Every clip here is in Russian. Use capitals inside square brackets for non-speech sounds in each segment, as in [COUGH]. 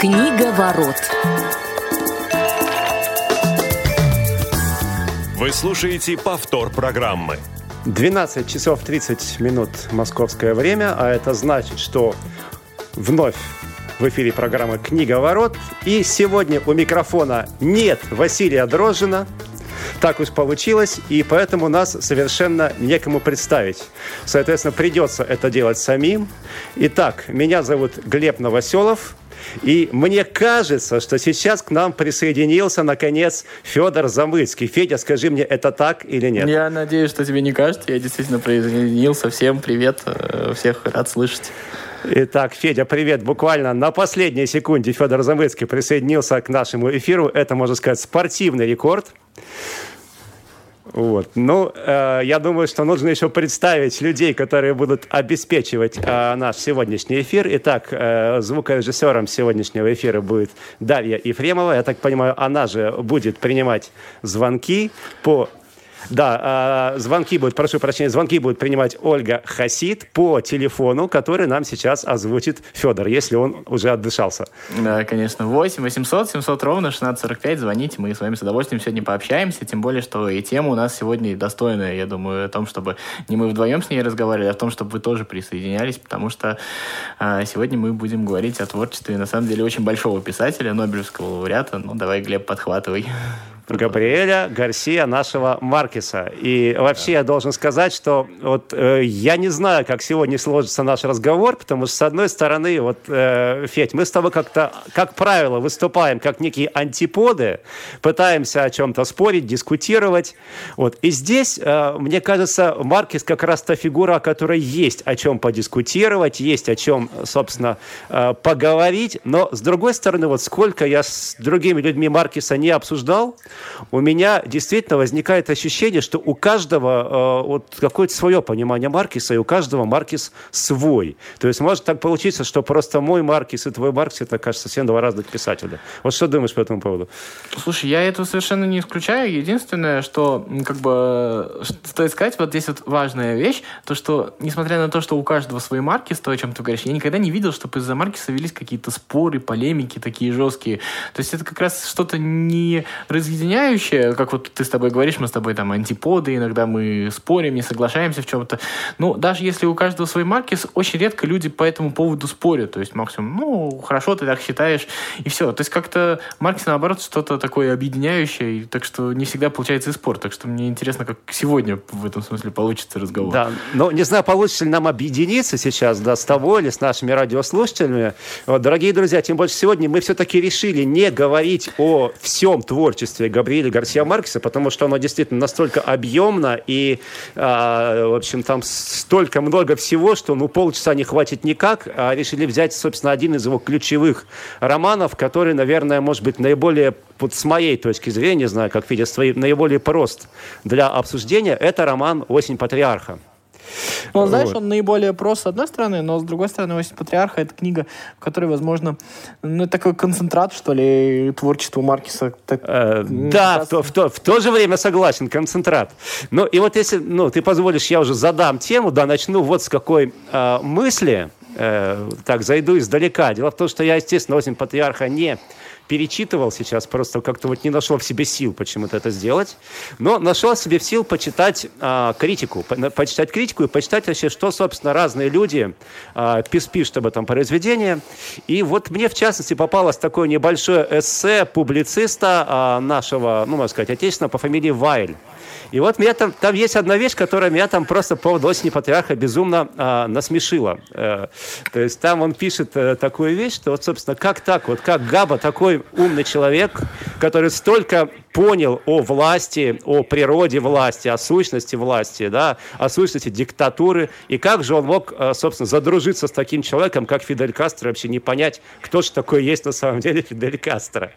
Книга ворот. Вы слушаете повтор программы. 12 часов 30 минут московское время, а это значит, что вновь в эфире программы «Книга ворот». И сегодня у микрофона нет Василия Дрожжина, так уж получилось, и поэтому нас совершенно некому представить. Соответственно, придется это делать самим. Итак, меня зовут Глеб Новоселов, и мне кажется, что сейчас к нам присоединился, наконец, Федор Замыцкий. Федя, скажи мне, это так или нет? Я надеюсь, что тебе не кажется. Я действительно присоединился. Всем привет. Э, всех рад слышать. Итак, Федя, привет. Буквально на последней секунде Федор Замыцкий присоединился к нашему эфиру. Это, можно сказать, спортивный рекорд. Вот. Ну, э, я думаю, что нужно еще представить людей, которые будут обеспечивать э, наш сегодняшний эфир. Итак, э, звукорежиссером сегодняшнего эфира будет Дарья Ефремова. Я так понимаю, она же будет принимать звонки по да, э, звонки будут, прошу прощения, звонки будет принимать Ольга Хасид по телефону, который нам сейчас озвучит Федор, если он уже отдышался. Да, конечно. 8 800 700 ровно 1645. Звоните, мы с вами с удовольствием сегодня пообщаемся, тем более, что и тема у нас сегодня достойная, я думаю, о том, чтобы не мы вдвоем с ней разговаривали, а о том, чтобы вы тоже присоединялись, потому что э, сегодня мы будем говорить о творчестве, на самом деле, очень большого писателя, Нобелевского лауреата. Ну, давай, Глеб, подхватывай. Габриэля Гарсия, нашего Маркеса. И вообще я должен сказать, что вот э, я не знаю, как сегодня сложится наш разговор, потому что, с одной стороны, вот, э, Федь, мы с тобой как-то, как правило, выступаем как некие антиподы, пытаемся о чем-то спорить, дискутировать. Вот. И здесь, э, мне кажется, Маркес как раз та фигура, о которой есть о чем подискутировать, есть о чем, собственно, э, поговорить. Но, с другой стороны, вот сколько я с другими людьми Маркеса не обсуждал, у меня действительно возникает ощущение, что у каждого э, вот какое-то свое понимание Маркиса, и у каждого Маркис свой. То есть может так получиться, что просто мой Маркис и твой Маркис, это, кажется, совсем два разных писателя. Вот что думаешь по этому поводу? Слушай, я этого совершенно не исключаю. Единственное, что как бы стоит сказать, вот здесь вот важная вещь, то, что несмотря на то, что у каждого свой Маркис, то, о чем ты говоришь, я никогда не видел, чтобы из-за Маркиса велись какие-то споры, полемики такие жесткие. То есть это как раз что-то не разъединенное объединяющее, как вот ты с тобой говоришь, мы с тобой там антиподы, иногда мы спорим, не соглашаемся в чем-то. Ну, даже если у каждого свой маркис, очень редко люди по этому поводу спорят. То есть максимум, ну, хорошо, ты так считаешь, и все. То есть как-то маркис, наоборот, что-то такое объединяющее, так что не всегда получается и спор. Так что мне интересно, как сегодня в этом смысле получится разговор. Да, но не знаю, получится ли нам объединиться сейчас, да, с тобой или с нашими радиослушателями. Вот, дорогие друзья, тем больше сегодня мы все-таки решили не говорить о всем творчестве Габриэля Гарсия Маркеса, потому что оно действительно настолько объемно и, э, в общем, там столько много всего, что ну полчаса не хватит никак, а решили взять, собственно, один из его ключевых романов, который, наверное, может быть наиболее вот с моей точки зрения, не знаю, как видят наиболее прост для обсуждения, это роман «Осень патриарха». Ну, знаешь, вот. он наиболее прост с одной стороны, но с другой стороны, «Осень патриарха» — это книга, в которой, возможно, ну, такой концентрат, что ли, творчества Маркиса. Так, э, да, в то, в, то, в то же время согласен, концентрат. Ну, и вот если, ну, ты позволишь, я уже задам тему, да, начну вот с какой э, мысли, э, так, зайду издалека. Дело в том, что я, естественно, «Осень патриарха» не перечитывал сейчас, просто как-то вот не нашел в себе сил почему-то это сделать. Но нашел в себе сил почитать а, критику, по, почитать критику и почитать вообще, что, собственно, разные люди а, пишут об этом произведении. И вот мне, в частности, попалось такое небольшое эссе публициста а, нашего, ну, можно сказать, отечественного по фамилии Вайль. И вот меня там, там есть одна вещь, которая меня там просто по поводу осени патриарха безумно а, насмешила. Э, то есть там он пишет э, такую вещь, что вот, собственно, как так, вот как Габа, такой умный человек, который столько понял о власти, о природе власти, о сущности власти, да, о сущности диктатуры, и как же он мог, э, собственно, задружиться с таким человеком, как Фидель Кастро, вообще не понять, кто же такой есть на самом деле Фидель Кастро.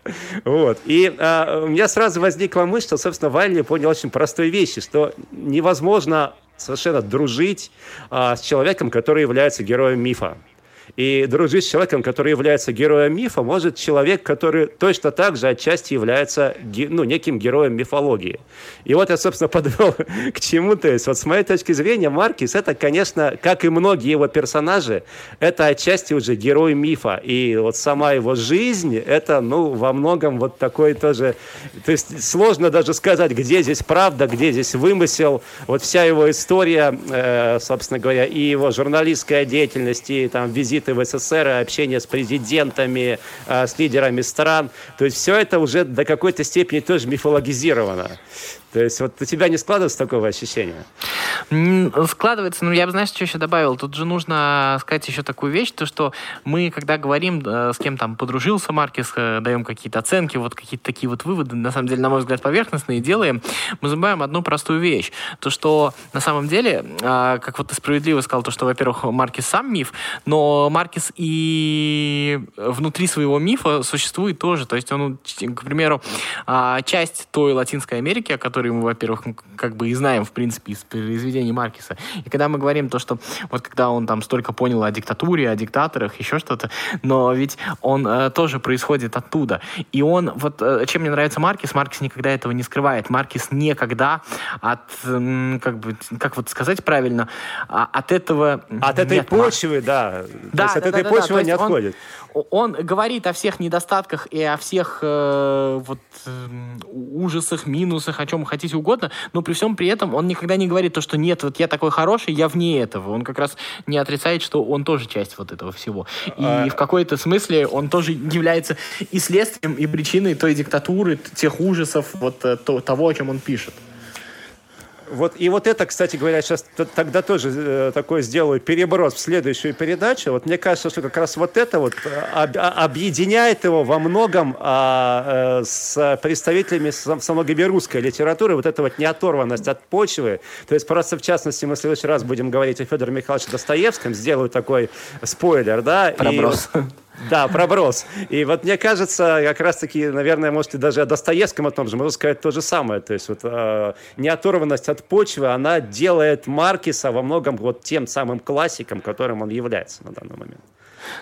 Вот. И а, у меня сразу возникла мысль, что, собственно, Валли понял очень простой вещи, что невозможно совершенно дружить а, с человеком, который является героем мифа. И дружить с человеком, который является героем мифа, может человек, который точно так же отчасти является ну, неким героем мифологии. И вот я, собственно, [LAUGHS] подвел к чему. То есть, вот с моей точки зрения, Маркис, это, конечно, как и многие его персонажи, это отчасти уже герой мифа. И вот сама его жизнь, это, ну, во многом вот такой тоже... То есть, сложно даже сказать, где здесь правда, где здесь вымысел. Вот вся его история, э, собственно говоря, и его журналистская деятельность, и там визиты в СССР, общение с президентами, э, с лидерами стран. То есть все это уже до какой-то степени тоже мифологизировано. То есть вот у тебя не складывается такого ощущения? Складывается, но я бы, знаешь, что еще добавил? Тут же нужно сказать еще такую вещь, то что мы, когда говорим, с кем там подружился Маркес, э, даем какие-то оценки, вот какие-то такие вот выводы, на самом деле, на мой взгляд, поверхностные делаем, мы забываем одну простую вещь. То, что на самом деле, а, как вот ты справедливо сказал, то, что, во-первых, Маркес сам миф, но Маркес и внутри своего мифа существует тоже. То есть он, к примеру, а, часть той Латинской Америки, о которой мы, во-первых, как бы и знаем, в принципе, из произведений Маркиса. И когда мы говорим то, что вот когда он там столько понял о диктатуре, о диктаторах, еще что-то, но ведь он э, тоже происходит оттуда. И он, вот э, чем мне нравится Маркис, Маркис никогда этого не скрывает. Маркис никогда от, как бы, как вот сказать правильно, а, от этого... От этой почвы, да. Да, То есть да, от этой да, почвы да, не он, отходит он говорит о всех недостатках и о всех э, вот э, ужасах, минусах, о чем хотите угодно, но при всем при этом он никогда не говорит то, что нет, вот я такой хороший, я вне этого. Он как раз не отрицает, что он тоже часть вот этого всего. И а... в какой-то смысле он тоже является и следствием, и причиной той диктатуры, тех ужасов, вот э, то, того, о чем он пишет. Вот, и вот это, кстати говоря, сейчас тогда тоже э, такой сделаю переброс в следующую передачу. Вот мне кажется, что как раз вот это вот э, об, а, объединяет его во многом а, э, с представителями самой русской литературы, вот эта вот неоторванность от почвы. То есть просто, в частности, мы в следующий раз будем говорить о Федоре Михайловиче Достоевском, сделаю такой спойлер, да? Проброс. И, да, проброс. И вот мне кажется, как раз-таки, наверное, можете даже о Достоевском о том же, можно сказать то же самое. То есть вот э, неоторванность от почвы, она делает Маркиса во многом вот тем самым классиком, которым он является на данный момент.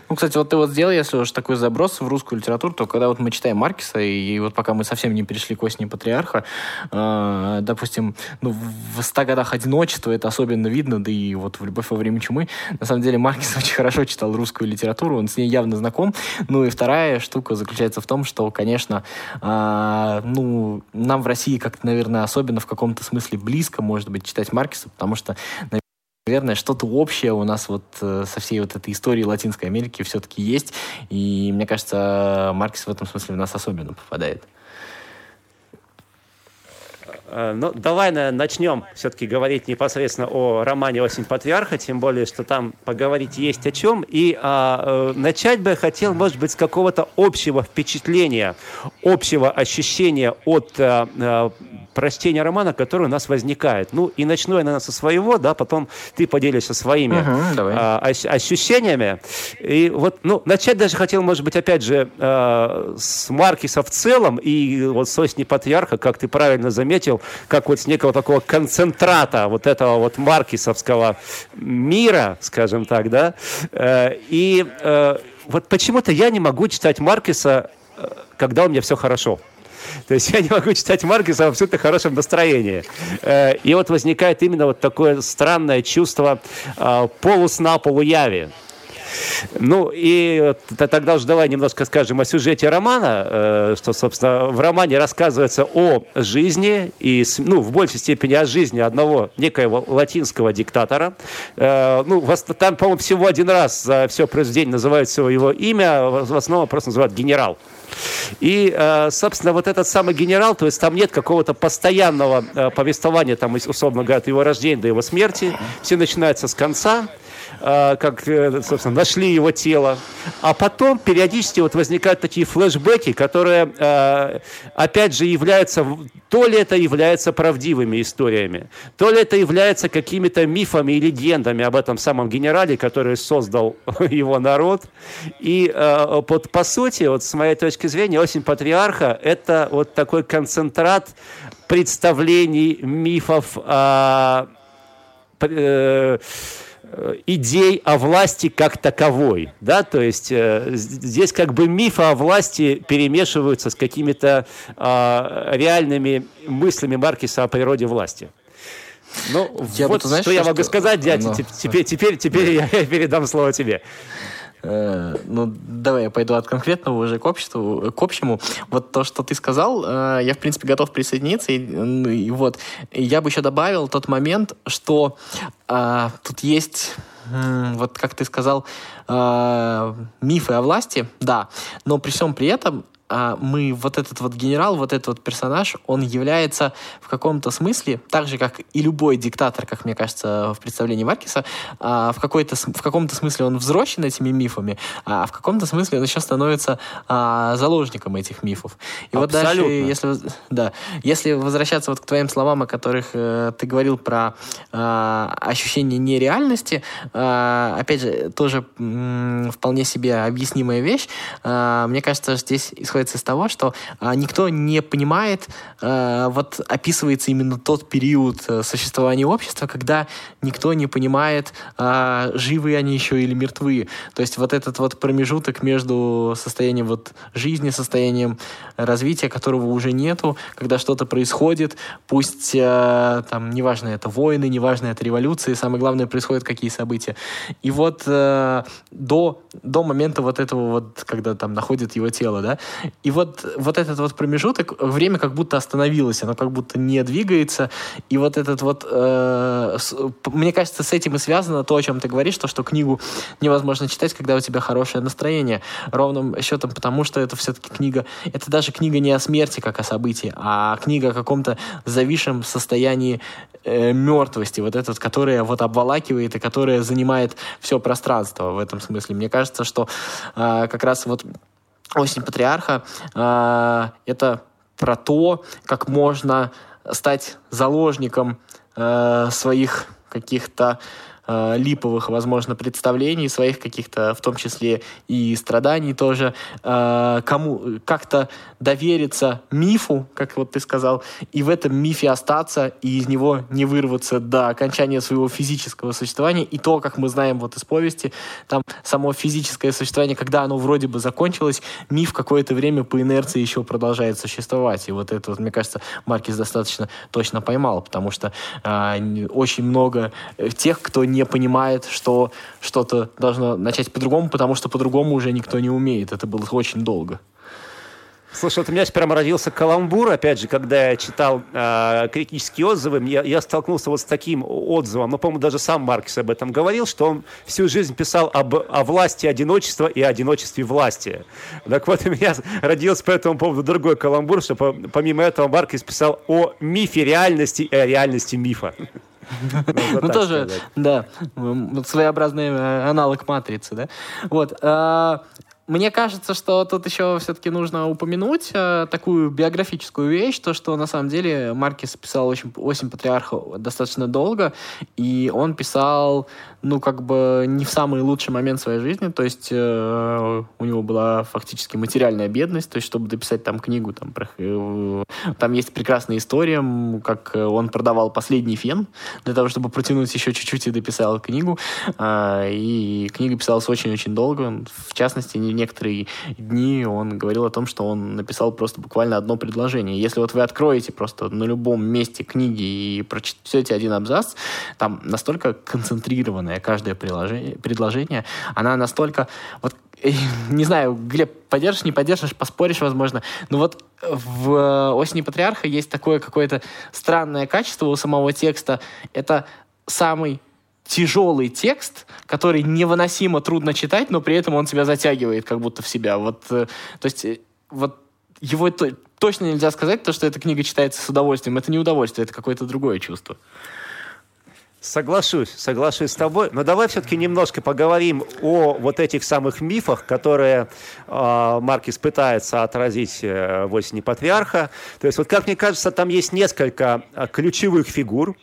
Ну, кстати, вот ты вот сделал, если уж такой заброс в русскую литературу, то когда вот мы читаем Маркиса, и, и вот пока мы совсем не перешли к осени патриарха, э, допустим, ну, в «Ста годах одиночества» это особенно видно, да и вот в «Любовь во время чумы», на самом деле Маркис [LAUGHS] очень хорошо читал русскую литературу, он с ней явно знаком. Ну и вторая штука заключается в том, что, конечно, э, ну, нам в России как-то, наверное, особенно в каком-то смысле близко, может быть, читать Маркиса, потому что, наверное, что-то общее у нас вот э, со всей вот этой историей Латинской Америки все-таки есть. И мне кажется, Маркс в этом смысле в нас особенно попадает. Э, ну, давай начнем все-таки говорить непосредственно о романе «Осень патриарха», тем более, что там поговорить есть о чем. И а, э, начать бы я хотел, может быть, с какого-то общего впечатления, общего ощущения от а, прочтения романа, которое у нас возникает. Ну, и начну я, наверное, со своего, да, потом ты поделишься своими uh-huh, а, ощущениями. И вот, ну, начать даже хотел, может быть, опять же, а, с Маркиса в целом, и вот с «Осени патриарха», как ты правильно заметил, как вот с некого такого концентрата вот этого вот маркисовского мира, скажем так, да. Э, и э, вот почему-то я не могу читать Маркиса, э, когда у меня все хорошо. То есть [LAUGHS] я не могу читать Маркиса в абсолютно хорошем настроении. И вот возникает именно вот такое странное чувство полусна, полуяви. Ну, и тогда уже давай немножко скажем о сюжете романа, э, что, собственно, в романе рассказывается о жизни, и, ну, в большей степени о жизни одного некоего латинского диктатора. Э, ну, там, по-моему, всего один раз за все произведение называют его имя, в основном просто называют генерал. И, э, собственно, вот этот самый генерал, то есть там нет какого-то постоянного повествования, там, условно говоря, от его рождения до его смерти. Все начинается с конца. А, как, э, собственно, нашли его тело. А потом периодически вот возникают такие флешбеки, которые, а, опять же, являются, то ли это является правдивыми историями, то ли это является какими-то мифами и легендами об этом самом генерале, который создал [LAUGHS] его народ. И а, под, по сути, вот с моей точки зрения, «Осень патриарха» — это вот такой концентрат представлений, мифов, э, э, идей о власти как таковой, да, то есть э, здесь как бы мифы о власти перемешиваются с какими-то э, реальными мыслями Маркиса о природе власти. Ну, я вот бы, знаешь, что я могу что... сказать, дядя, Но... Ну. теперь, теперь, теперь я передам слово тебе. Э, ну, давай я пойду от конкретного уже к обществу, к общему. Вот то, что ты сказал, э, я, в принципе, готов присоединиться. И, ну, и вот, я бы еще добавил тот момент, что а, тут есть вот как ты сказал, э, мифы о власти, да, но при всем при этом мы, вот этот вот генерал, вот этот вот персонаж, он является в каком-то смысле, так же, как и любой диктатор, как мне кажется, в представлении Маркиса, а, в, какой-то, в каком-то смысле он взросшен этими мифами, а в каком-то смысле он еще становится а, заложником этих мифов. И Абсолютно. вот дальше, если, да, если возвращаться вот к твоим словам, о которых э, ты говорил про э, ощущение нереальности, э, опять же, тоже м, вполне себе объяснимая вещь, э, мне кажется, здесь исходит происходит из того, что а, никто не понимает, а, вот описывается именно тот период а, существования общества, когда никто не понимает, а, живы они еще или мертвы. То есть вот этот вот промежуток между состоянием вот жизни, состоянием развития, которого уже нету, когда что-то происходит, пусть а, там, неважно, это войны, неважно, это революции, самое главное, происходят какие события. И вот а, до, до момента вот этого вот, когда там находят его тело, да, и вот, вот этот вот промежуток, время как будто остановилось, оно как будто не двигается. И вот этот вот, э, мне кажется, с этим и связано то, о чем ты говоришь, то, что книгу невозможно читать, когда у тебя хорошее настроение. Ровным счетом, потому что это все-таки книга, это даже книга не о смерти, как о событии, а книга о каком-то зависшем состоянии э, мертвости, вот этот, которая вот обволакивает и которая занимает все пространство в этом смысле. Мне кажется, что э, как раз вот «Осень патриарха» э, — это про то, как можно стать заложником э, своих каких-то э, липовых, возможно, представлений, своих каких-то, в том числе и страданий тоже, э, кому как-то довериться мифу, как вот ты сказал, и в этом мифе остаться, и из него не вырваться до окончания своего физического существования. И то, как мы знаем вот из повести, там само физическое существование, когда оно вроде бы закончилось, миф какое-то время по инерции еще продолжает существовать. И вот это, вот, мне кажется, Маркис достаточно точно поймал, потому что э, очень много тех, кто не не понимает, что что-то должно начать по-другому, потому что по-другому уже никто не умеет. Это было очень долго. Слушай, вот у меня прямо родился каламбур, опять же, когда я читал э, критические отзывы, я, я столкнулся вот с таким отзывом, ну, по-моему, даже сам Маркс об этом говорил, что он всю жизнь писал об, о власти одиночества и одиночестве власти. Так вот, у меня родился по этому поводу другой каламбур, что по, помимо этого Маркс писал о мифе реальности и о реальности мифа. Ну, тоже, да, своеобразный э, аналог матрицы, да. Вот. Мне кажется, что тут еще все-таки нужно упомянуть э, такую биографическую вещь, то, что на самом деле Маркис писал очень, «Осень патриарха» достаточно долго, и он писал, ну, как бы не в самый лучший момент своей жизни, то есть э, у него была фактически материальная бедность, то есть чтобы дописать там книгу, там, про, э, там есть прекрасная история, как он продавал последний фен для того, чтобы протянуть еще чуть-чуть и дописал книгу, э, и книга писалась очень-очень долго, в частности, не некоторые дни он говорил о том, что он написал просто буквально одно предложение. Если вот вы откроете просто на любом месте книги и прочтете один абзац, там настолько концентрированное каждое предложение, предложение она настолько... Вот [LAUGHS] не знаю, Глеб, поддержишь, не поддержишь, поспоришь, возможно. Но вот в «Осени патриарха» есть такое какое-то странное качество у самого текста. Это самый тяжелый текст, который невыносимо трудно читать, но при этом он тебя затягивает как будто в себя. Вот, э, то есть, э, вот его то, точно нельзя сказать, то, что эта книга читается с удовольствием. Это не удовольствие, это какое-то другое чувство. Соглашусь, соглашусь с тобой. Но давай все-таки немножко поговорим о вот этих самых мифах, которые э, Маркис пытается отразить э, в «Осени патриарха». То есть, вот как мне кажется, там есть несколько ключевых фигур,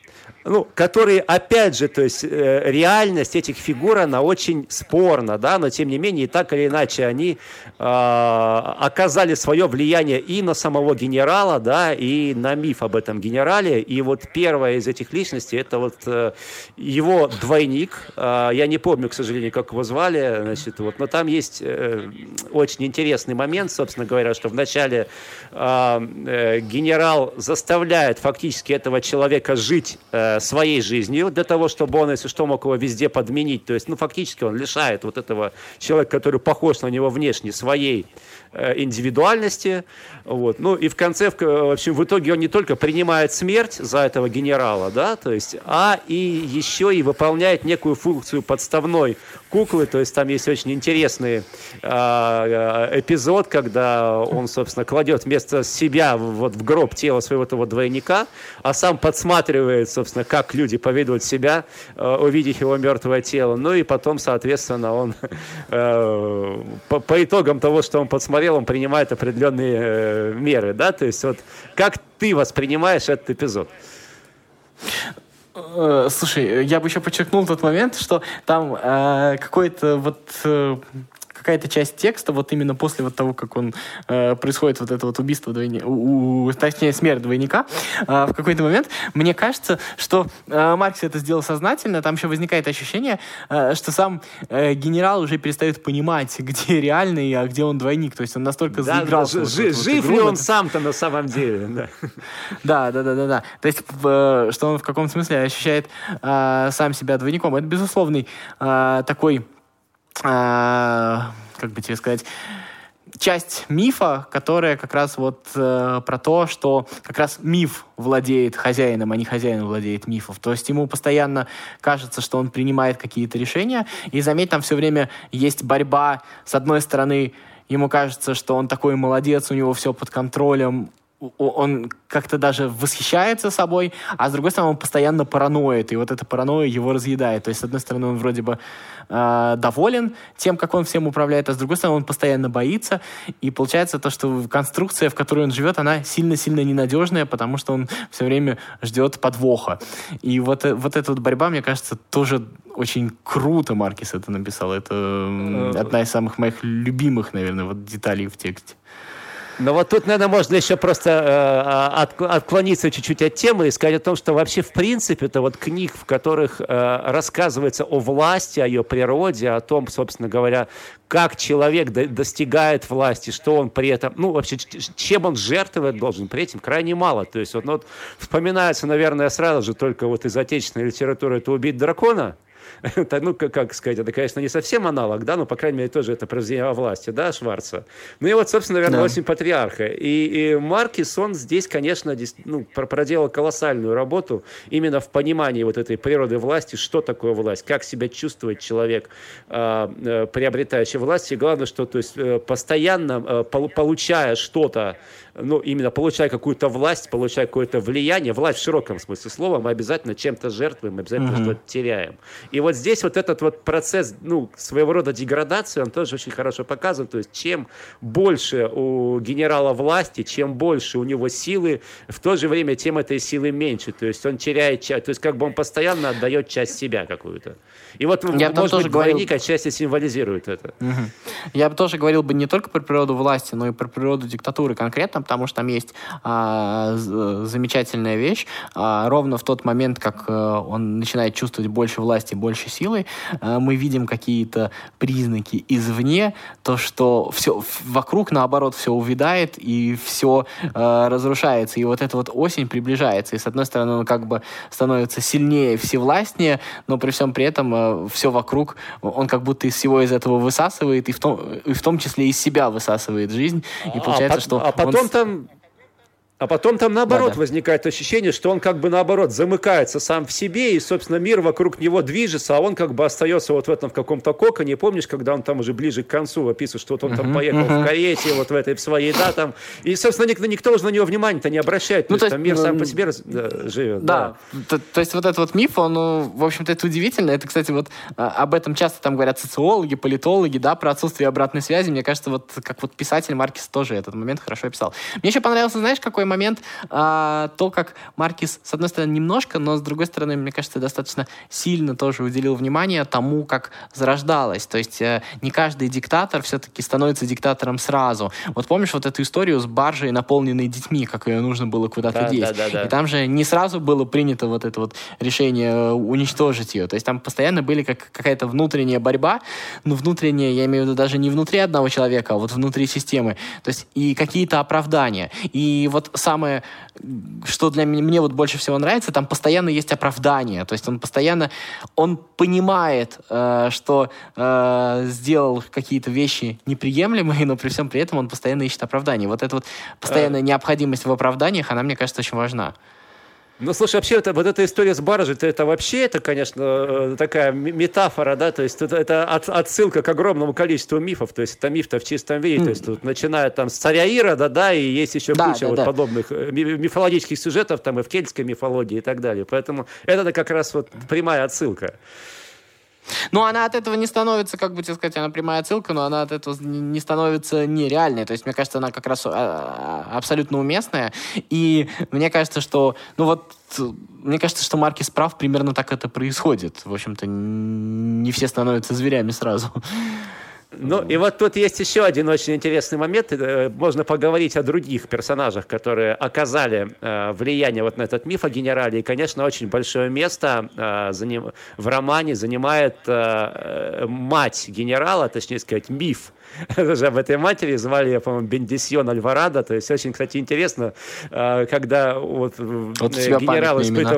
ну, которые, опять же, то есть э, реальность этих фигур, она очень спорна, да, но тем не менее, так или иначе, они э, оказали свое влияние и на самого генерала, да, и на миф об этом генерале. И вот первая из этих личностей, это вот э, его двойник, э, я не помню, к сожалению, как его звали, значит, вот, но там есть э, очень интересный момент, собственно говоря, что вначале э, э, генерал заставляет фактически этого человека жить э, своей жизнью для того, чтобы он, если что, мог его везде подменить. То есть, ну, фактически он лишает вот этого человека, который похож на него внешне, своей Э, индивидуальности. Вот. Ну и в конце, в общем, в итоге он не только принимает смерть за этого генерала, да, то есть, а и еще и выполняет некую функцию подставной куклы. То есть там есть очень интересный э, эпизод, когда он, собственно, кладет вместо себя вот в гроб тело своего этого двойника, а сам подсматривает, собственно, как люди поведут себя, э, увидев его мертвое тело. Ну и потом, соответственно, он э, по, по итогам того, что он подсмотрел, смотрел, он принимает определенные э, меры, да, то есть вот как ты воспринимаешь этот эпизод? Э, слушай, я бы еще подчеркнул тот момент, что там э, какой-то вот э, какая-то часть текста, вот именно после вот того, как он э, происходит вот это вот убийство двойника, у, у, точнее смерть двойника, э, в какой-то момент мне кажется, что э, Маркс это сделал сознательно, там еще возникает ощущение, э, что сам э, генерал уже перестает понимать, где реальный, а где он двойник, то есть он настолько да, заигрался. Да, вот, жив, вот, жив ли он сам-то на самом деле? [LAUGHS] Да, да, да, да, да. То есть, э, что он в каком смысле ощущает э, сам себя двойником. Это безусловный э, такой а, как бы тебе сказать, часть мифа, которая как раз вот э, про то, что как раз миф владеет хозяином, а не хозяин владеет мифом. То есть ему постоянно кажется, что он принимает какие-то решения, и заметь, там все время есть борьба. С одной стороны, ему кажется, что он такой молодец, у него все под контролем, он как-то даже восхищается собой, а с другой стороны он постоянно параноид, и вот эта паранойя его разъедает. То есть, с одной стороны, он вроде бы э, доволен тем, как он всем управляет, а с другой стороны, он постоянно боится, и получается то, что конструкция, в которой он живет, она сильно-сильно ненадежная, потому что он все время ждет подвоха. И вот, э, вот эта вот борьба, мне кажется, тоже очень круто Маркис это написал. Это э, одна из самых моих любимых, наверное, вот деталей в тексте. Но вот тут, наверное, можно еще просто э, а, от, отклониться чуть-чуть от темы и сказать о том, что вообще в принципе это вот книг, в которых э, рассказывается о власти, о ее природе, о том, собственно говоря, как человек до, достигает власти, что он при этом, ну вообще, чем он жертвовать должен при этом, крайне мало. То есть вот, ну, вот вспоминается, наверное, сразу же только вот из отечественной литературы это «Убить дракона», [LAUGHS] это, ну, как, как сказать, это, конечно, не совсем аналог, да, но, по крайней мере, тоже это произведение о власти, да, Шварца. Ну и вот, собственно, наверное, «Восемь да. патриарха». И, и Маркис, он здесь, конечно, ну, проделал колоссальную работу именно в понимании вот этой природы власти, что такое власть, как себя чувствует человек, э, э, приобретающий власть. И главное, что то есть, э, постоянно э, получая что-то ну, именно получая какую-то власть, получая какое-то влияние, власть в широком смысле слова, мы обязательно чем-то жертвуем, обязательно mm-hmm. что-то теряем. И вот здесь вот этот вот процесс, ну, своего рода деградации, он тоже очень хорошо показан. То есть чем больше у генерала власти, чем больше у него силы, в то же время тем этой силы меньше. То есть он теряет часть, то есть как бы он постоянно отдает часть себя какую-то. И вот, Я может тоже быть, говорил... двойник отчасти символизирует это. Угу. Я бы тоже говорил бы не только про природу власти, но и про природу диктатуры конкретно, потому что там есть а, замечательная вещь. А, ровно в тот момент, как а, он начинает чувствовать больше власти, больше силы, а, мы видим какие-то признаки извне, то, что все вокруг, наоборот, все увядает и все а, разрушается. И вот эта вот осень приближается. И, с одной стороны, он как бы становится сильнее, всевластнее, но при всем при этом а, все вокруг, он как будто из всего из этого высасывает, и в том, и в том числе из себя высасывает жизнь. И а получается, а, что а потом там а потом там наоборот да, да. возникает ощущение, что он как бы наоборот замыкается сам в себе, и, собственно, мир вокруг него движется, а он как бы остается вот в этом в каком-то коконе. Помнишь, когда он там уже ближе к концу описывает, что вот он uh-huh, там поехал uh-huh. в карете, вот в этой в своей, да, там. И, собственно, никто, никто уже на него внимания-то не обращает. Ну, то, есть, там мир сам по себе да, живет. Да. да. То, то есть вот этот вот миф, он, ну, в общем-то, это удивительно. Это, кстати, вот а, об этом часто там говорят социологи, политологи, да, про отсутствие обратной связи. Мне кажется, вот как вот писатель Маркис тоже этот момент хорошо описал. Мне еще понравился, знаешь, какой момент, а, то, как Маркис, с одной стороны, немножко, но с другой стороны, мне кажется, достаточно сильно тоже уделил внимание тому, как зарождалось. То есть э, не каждый диктатор все-таки становится диктатором сразу. Вот помнишь вот эту историю с баржей, наполненной детьми, как ее нужно было куда-то Да, деть? да, да, да. И там же не сразу было принято вот это вот решение э, уничтожить ее. То есть там постоянно были как какая-то внутренняя борьба, но внутренняя, я имею в виду даже не внутри одного человека, а вот внутри системы. То есть и какие-то оправдания. И вот самое, что для меня мне вот больше всего нравится, там постоянно есть оправдание. То есть он постоянно, он понимает, э, что э, сделал какие-то вещи неприемлемые, но при всем при этом он постоянно ищет оправдание. Вот эта вот постоянная необходимость в оправданиях, она, мне кажется, очень важна. Ну, слушай, вообще, это, вот эта история с баржей, это, это вообще, это, конечно, э, такая метафора, да, то есть это, это от- отсылка к огромному количеству мифов, то есть это миф-то в чистом виде, то есть тут начиная там с царя Ирода, да, и есть еще Да, куча да, вот да. подобных э, ми- мифологических сюжетов там и в кельтской мифологии и так далее, поэтому это как раз вот прямая отсылка. Но она от этого не становится, как бы тебе сказать, она прямая отсылка, но она от этого не становится нереальной. То есть, мне кажется, она как раз а, абсолютно уместная. И мне кажется, что, ну вот, мне кажется, что Маркис прав, примерно так это происходит. В общем-то, не все становятся зверями сразу. Ну, и вот тут есть еще один очень интересный момент. Э, Можно поговорить о других персонажах, которые оказали э, влияние вот на этот миф о генерале. И, конечно, очень большое место э, заним- в романе занимает э, э, мать генерала, точнее сказать, миф. [LAUGHS] Даже об этой матери звали ее, по-моему, Бендисьон Альварадо. То есть очень, кстати, интересно, э, когда вот, э, Вот тебя генерал памятные имена.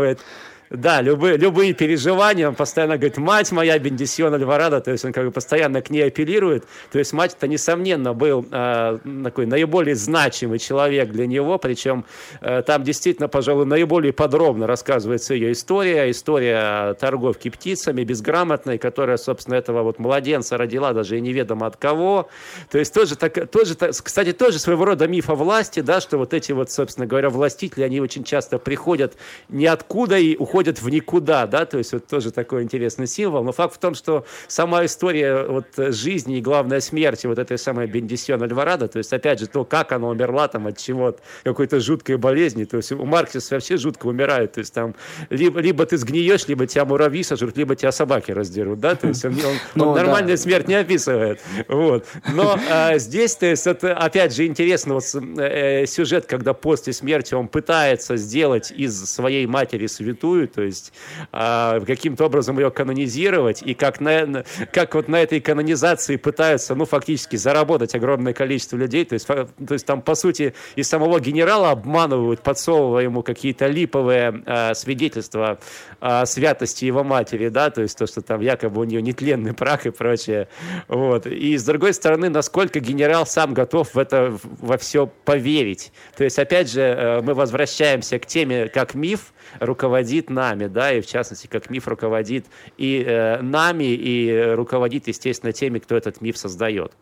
Да, любые, любые переживания, он постоянно говорит, мать моя, Бендисион Альварадо, то есть он как бы постоянно к ней апеллирует, то есть мать-то, несомненно, был э, такой наиболее значимый человек для него, причем э, там действительно, пожалуй, наиболее подробно рассказывается ее история, история торговки птицами, безграмотной, которая, собственно, этого вот младенца родила даже и неведомо от кого, то есть тоже, так, тоже кстати, тоже своего рода миф о власти, да, что вот эти вот, собственно говоря, властители, они очень часто приходят ниоткуда и уходят в никуда, да, то есть вот тоже такой интересный символ, но факт в том, что сама история вот жизни и, главное, смерти вот этой самой Бендисион Альварадо, то есть, опять же, то, как она умерла там от чего, от какой-то жуткой болезни, то есть у Марксиса вообще жутко умирают, то есть там либо, либо ты сгниешь, либо тебя муравьи сожрут, либо тебя собаки раздерут, да, то есть он, он- [LAUGHS] он Ну, да. нормальную смерть не описывает, вот, но а, здесь, то есть, это, опять же, интересно, вот э, сюжет, когда после смерти он пытается сделать из своей матери святую, то есть а, каким-то образом ее канонизировать, и как, на, как вот на этой канонизации пытаются, ну, фактически заработать огромное количество людей, то есть, то есть там, по сути, и самого генерала обманывают, подсовывая ему какие-то липовые а, свидетельства о святости его матери, да, то есть то, что там якобы у нее нетленный прах и прочее, вот, и с другой стороны, насколько генерал сам готов в это во все поверить, то есть, опять же, э, мы возвращаемся к теме, как миф руководит нами, да, и в частности, как миф руководит и э, нами, и руководит, естественно, теми, кто этот миф создает.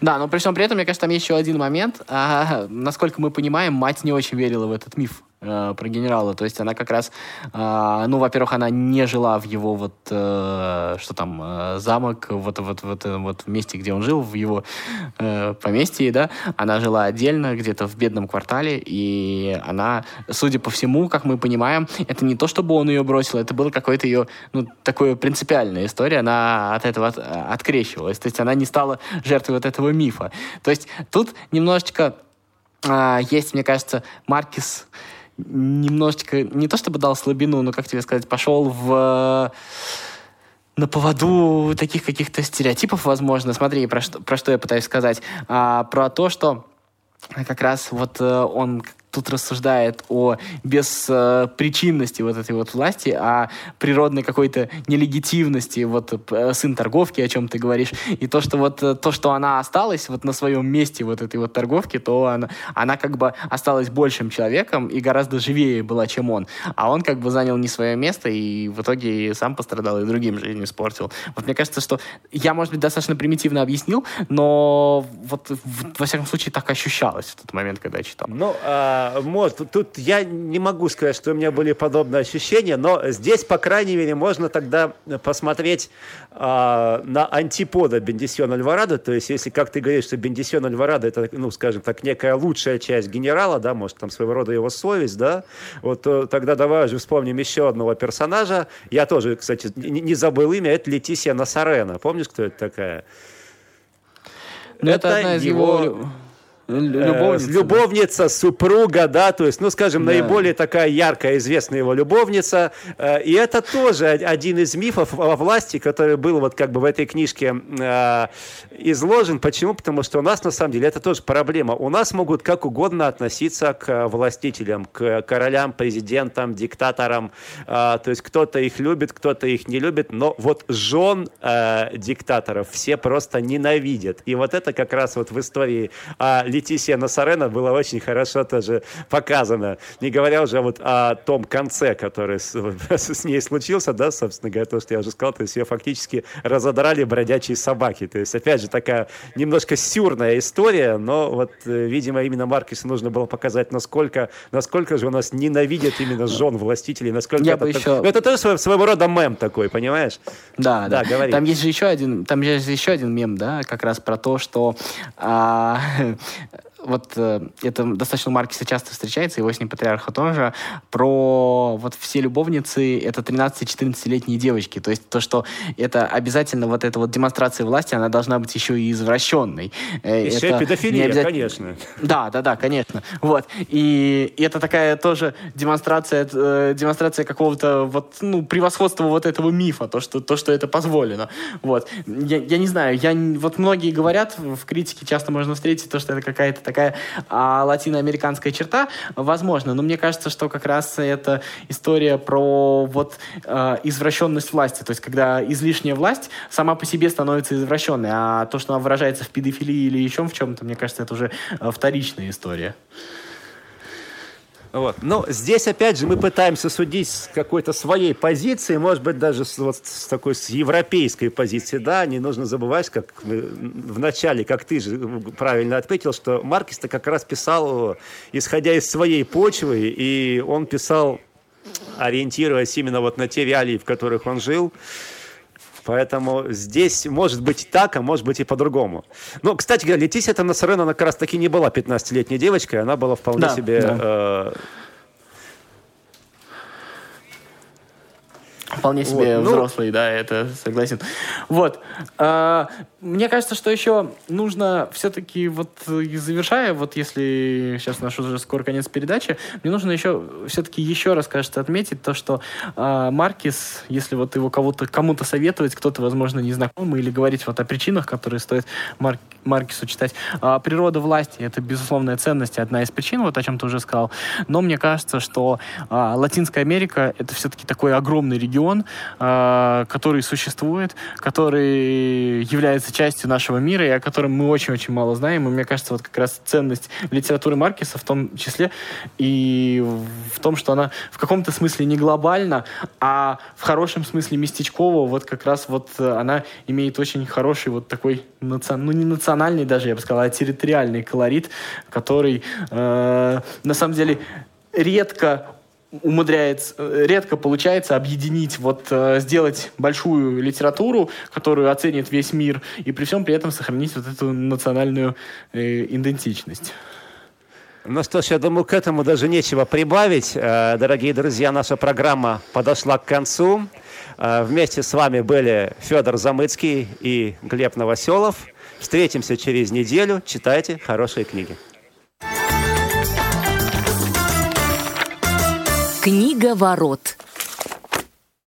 Да, но при всем при этом, мне кажется, там есть еще один момент. А, насколько мы понимаем, мать не очень верила в этот миф э, про генерала. То есть она как раз, а, ну, во-первых, она не жила в его вот, э, что там, э, замок, вот, вот, вот, э, вот в месте, где он жил, в его э, поместье, да. Она жила отдельно, где-то в бедном квартале, и она, судя по всему, как мы понимаем, это не то, чтобы он ее бросил, это было какое-то ее, ну, такое принципиальная история, она от этого от- открещивалась. То есть она не стала жертвой вот этого мифа. То есть тут немножечко а, есть, мне кажется, Маркис немножечко, не то чтобы дал слабину, но, как тебе сказать, пошел в на поводу таких каких-то стереотипов, возможно. Смотри, про что, про что я пытаюсь сказать. А, про то, что как раз вот э, он тут рассуждает о беспричинности вот этой вот власти, о природной какой-то нелегитимности, вот э, сын торговки, о чем ты говоришь, и то, что вот э, то, что она осталась вот на своем месте вот этой вот торговки, то она, она как бы осталась большим человеком и гораздо живее была, чем он. А он как бы занял не свое место и в итоге сам пострадал, и другим жизнь испортил. Вот мне кажется, что я, может быть, достаточно примитивно объяснил, но вот во всяком случае так ощущалось в тот момент, когда я читал. Ну, а, А, вот, тут я не могу сказать, что у меня были подобные ощущения, но здесь, по крайней мере, можно тогда посмотреть а, на антипода Бендисиона Альварадо, то есть если, как ты говоришь, что Бендисион Альварадо это, ну, скажем так, некая лучшая часть генерала, да, может, там своего рода его совесть, да, вот то, тогда давай же вспомним еще одного персонажа, я тоже, кстати, не, не забыл имя, это Летисия Насарена, помнишь, кто это такая? Ну, это, это одна из его... его Любовница. Э, любовница, супруга, да, то есть, ну, скажем, да. наиболее такая яркая, известная его любовница. Э, и это тоже один из мифов о власти, который был вот как бы в этой книжке э, изложен. Почему? Потому что у нас, на самом деле, это тоже проблема. У нас могут как угодно относиться к властителям, к королям, президентам, диктаторам. То есть, кто-то их любит, кто-то их не любит, но вот жен диктаторов все просто ненавидят. И вот это как раз вот в истории о Летисия Насарена было очень хорошо тоже показано. Не говоря уже вот о том конце, который с, [LAUGHS] с ней случился, да, собственно говоря, то, что я уже сказал, то есть ее фактически разодрали бродячие собаки. То есть, опять же, такая немножко сюрная история, но вот, э, видимо, именно Маркесу нужно было показать, насколько, насколько же у нас ненавидят именно жен властителей, насколько я это, бы еще... это тоже своего, своего рода мем такой, понимаешь? Да, да, да. Говори. Там есть же еще один, там есть еще один мем, да, как раз про то, что а, [LAUGHS] вот э, это достаточно у Маркиса часто встречается, его с ним патриарха тоже, про вот все любовницы это 13-14-летние девочки. То есть то, что это обязательно вот эта вот демонстрация власти, она должна быть еще и извращенной. Э, еще это педофилия, обязательно... конечно. Да, да, да, конечно. Вот. И, и это такая тоже демонстрация, э, демонстрация какого-то вот, ну, превосходства вот этого мифа, то, что, то, что это позволено. Вот. Я, я не знаю, я, вот многие говорят, в критике часто можно встретить то, что это какая-то такая а, латиноамериканская черта, возможно, но мне кажется, что как раз это история про вот а, извращенность власти, то есть когда излишняя власть сама по себе становится извращенной, а то, что она выражается в педофилии или еще в чем-то, мне кажется, это уже а, вторичная история. Вот. Но здесь, опять же, мы пытаемся судить с какой-то своей позиции, может быть, даже с, вот, с такой с европейской позиции. Да, не нужно забывать, как мы, в начале, как ты же правильно отметил, что Маркис-то как раз писал, исходя из своей почвы, и он писал, ориентируясь именно вот на те реалии, в которых он жил. Поэтому здесь может быть так, а может быть и по-другому. Ну, кстати говоря, Летисия это Насарена, она как раз таки не была 15-летней девочкой, она была вполне да, себе... Да. Э, Вполне себе вот, ну... взрослый, да, это согласен. Вот. А, мне кажется, что еще нужно все-таки, вот завершая, вот если сейчас наш уже скоро конец передачи, мне нужно еще все-таки еще раз, кажется, отметить то, что а, Маркис, если вот его кого-то, кому-то советовать, кто-то, возможно, незнакомый, или говорить вот о причинах, которые стоит Марк, Маркису читать, а, природа власти — это безусловная ценность, одна из причин, вот о чем ты уже сказал. Но мне кажется, что а, Латинская Америка — это все-таки такой огромный регион, регион, а, который существует, который является частью нашего мира и о котором мы очень-очень мало знаем. И мне кажется, вот как раз ценность литературы Маркиса в том числе и в том, что она в каком-то смысле не глобальна, а в хорошем смысле местечкового, вот как раз вот она имеет очень хороший вот такой, ну не национальный даже, я бы сказал, а территориальный колорит, который э, на самом деле редко умудряется, редко получается объединить, вот э, сделать большую литературу, которую оценит весь мир, и при всем при этом сохранить вот эту национальную э, идентичность. Ну что ж, я думаю, к этому даже нечего прибавить. Э, дорогие друзья, наша программа подошла к концу. Э, вместе с вами были Федор Замыцкий и Глеб Новоселов. Встретимся через неделю. Читайте хорошие книги. Книга ворот.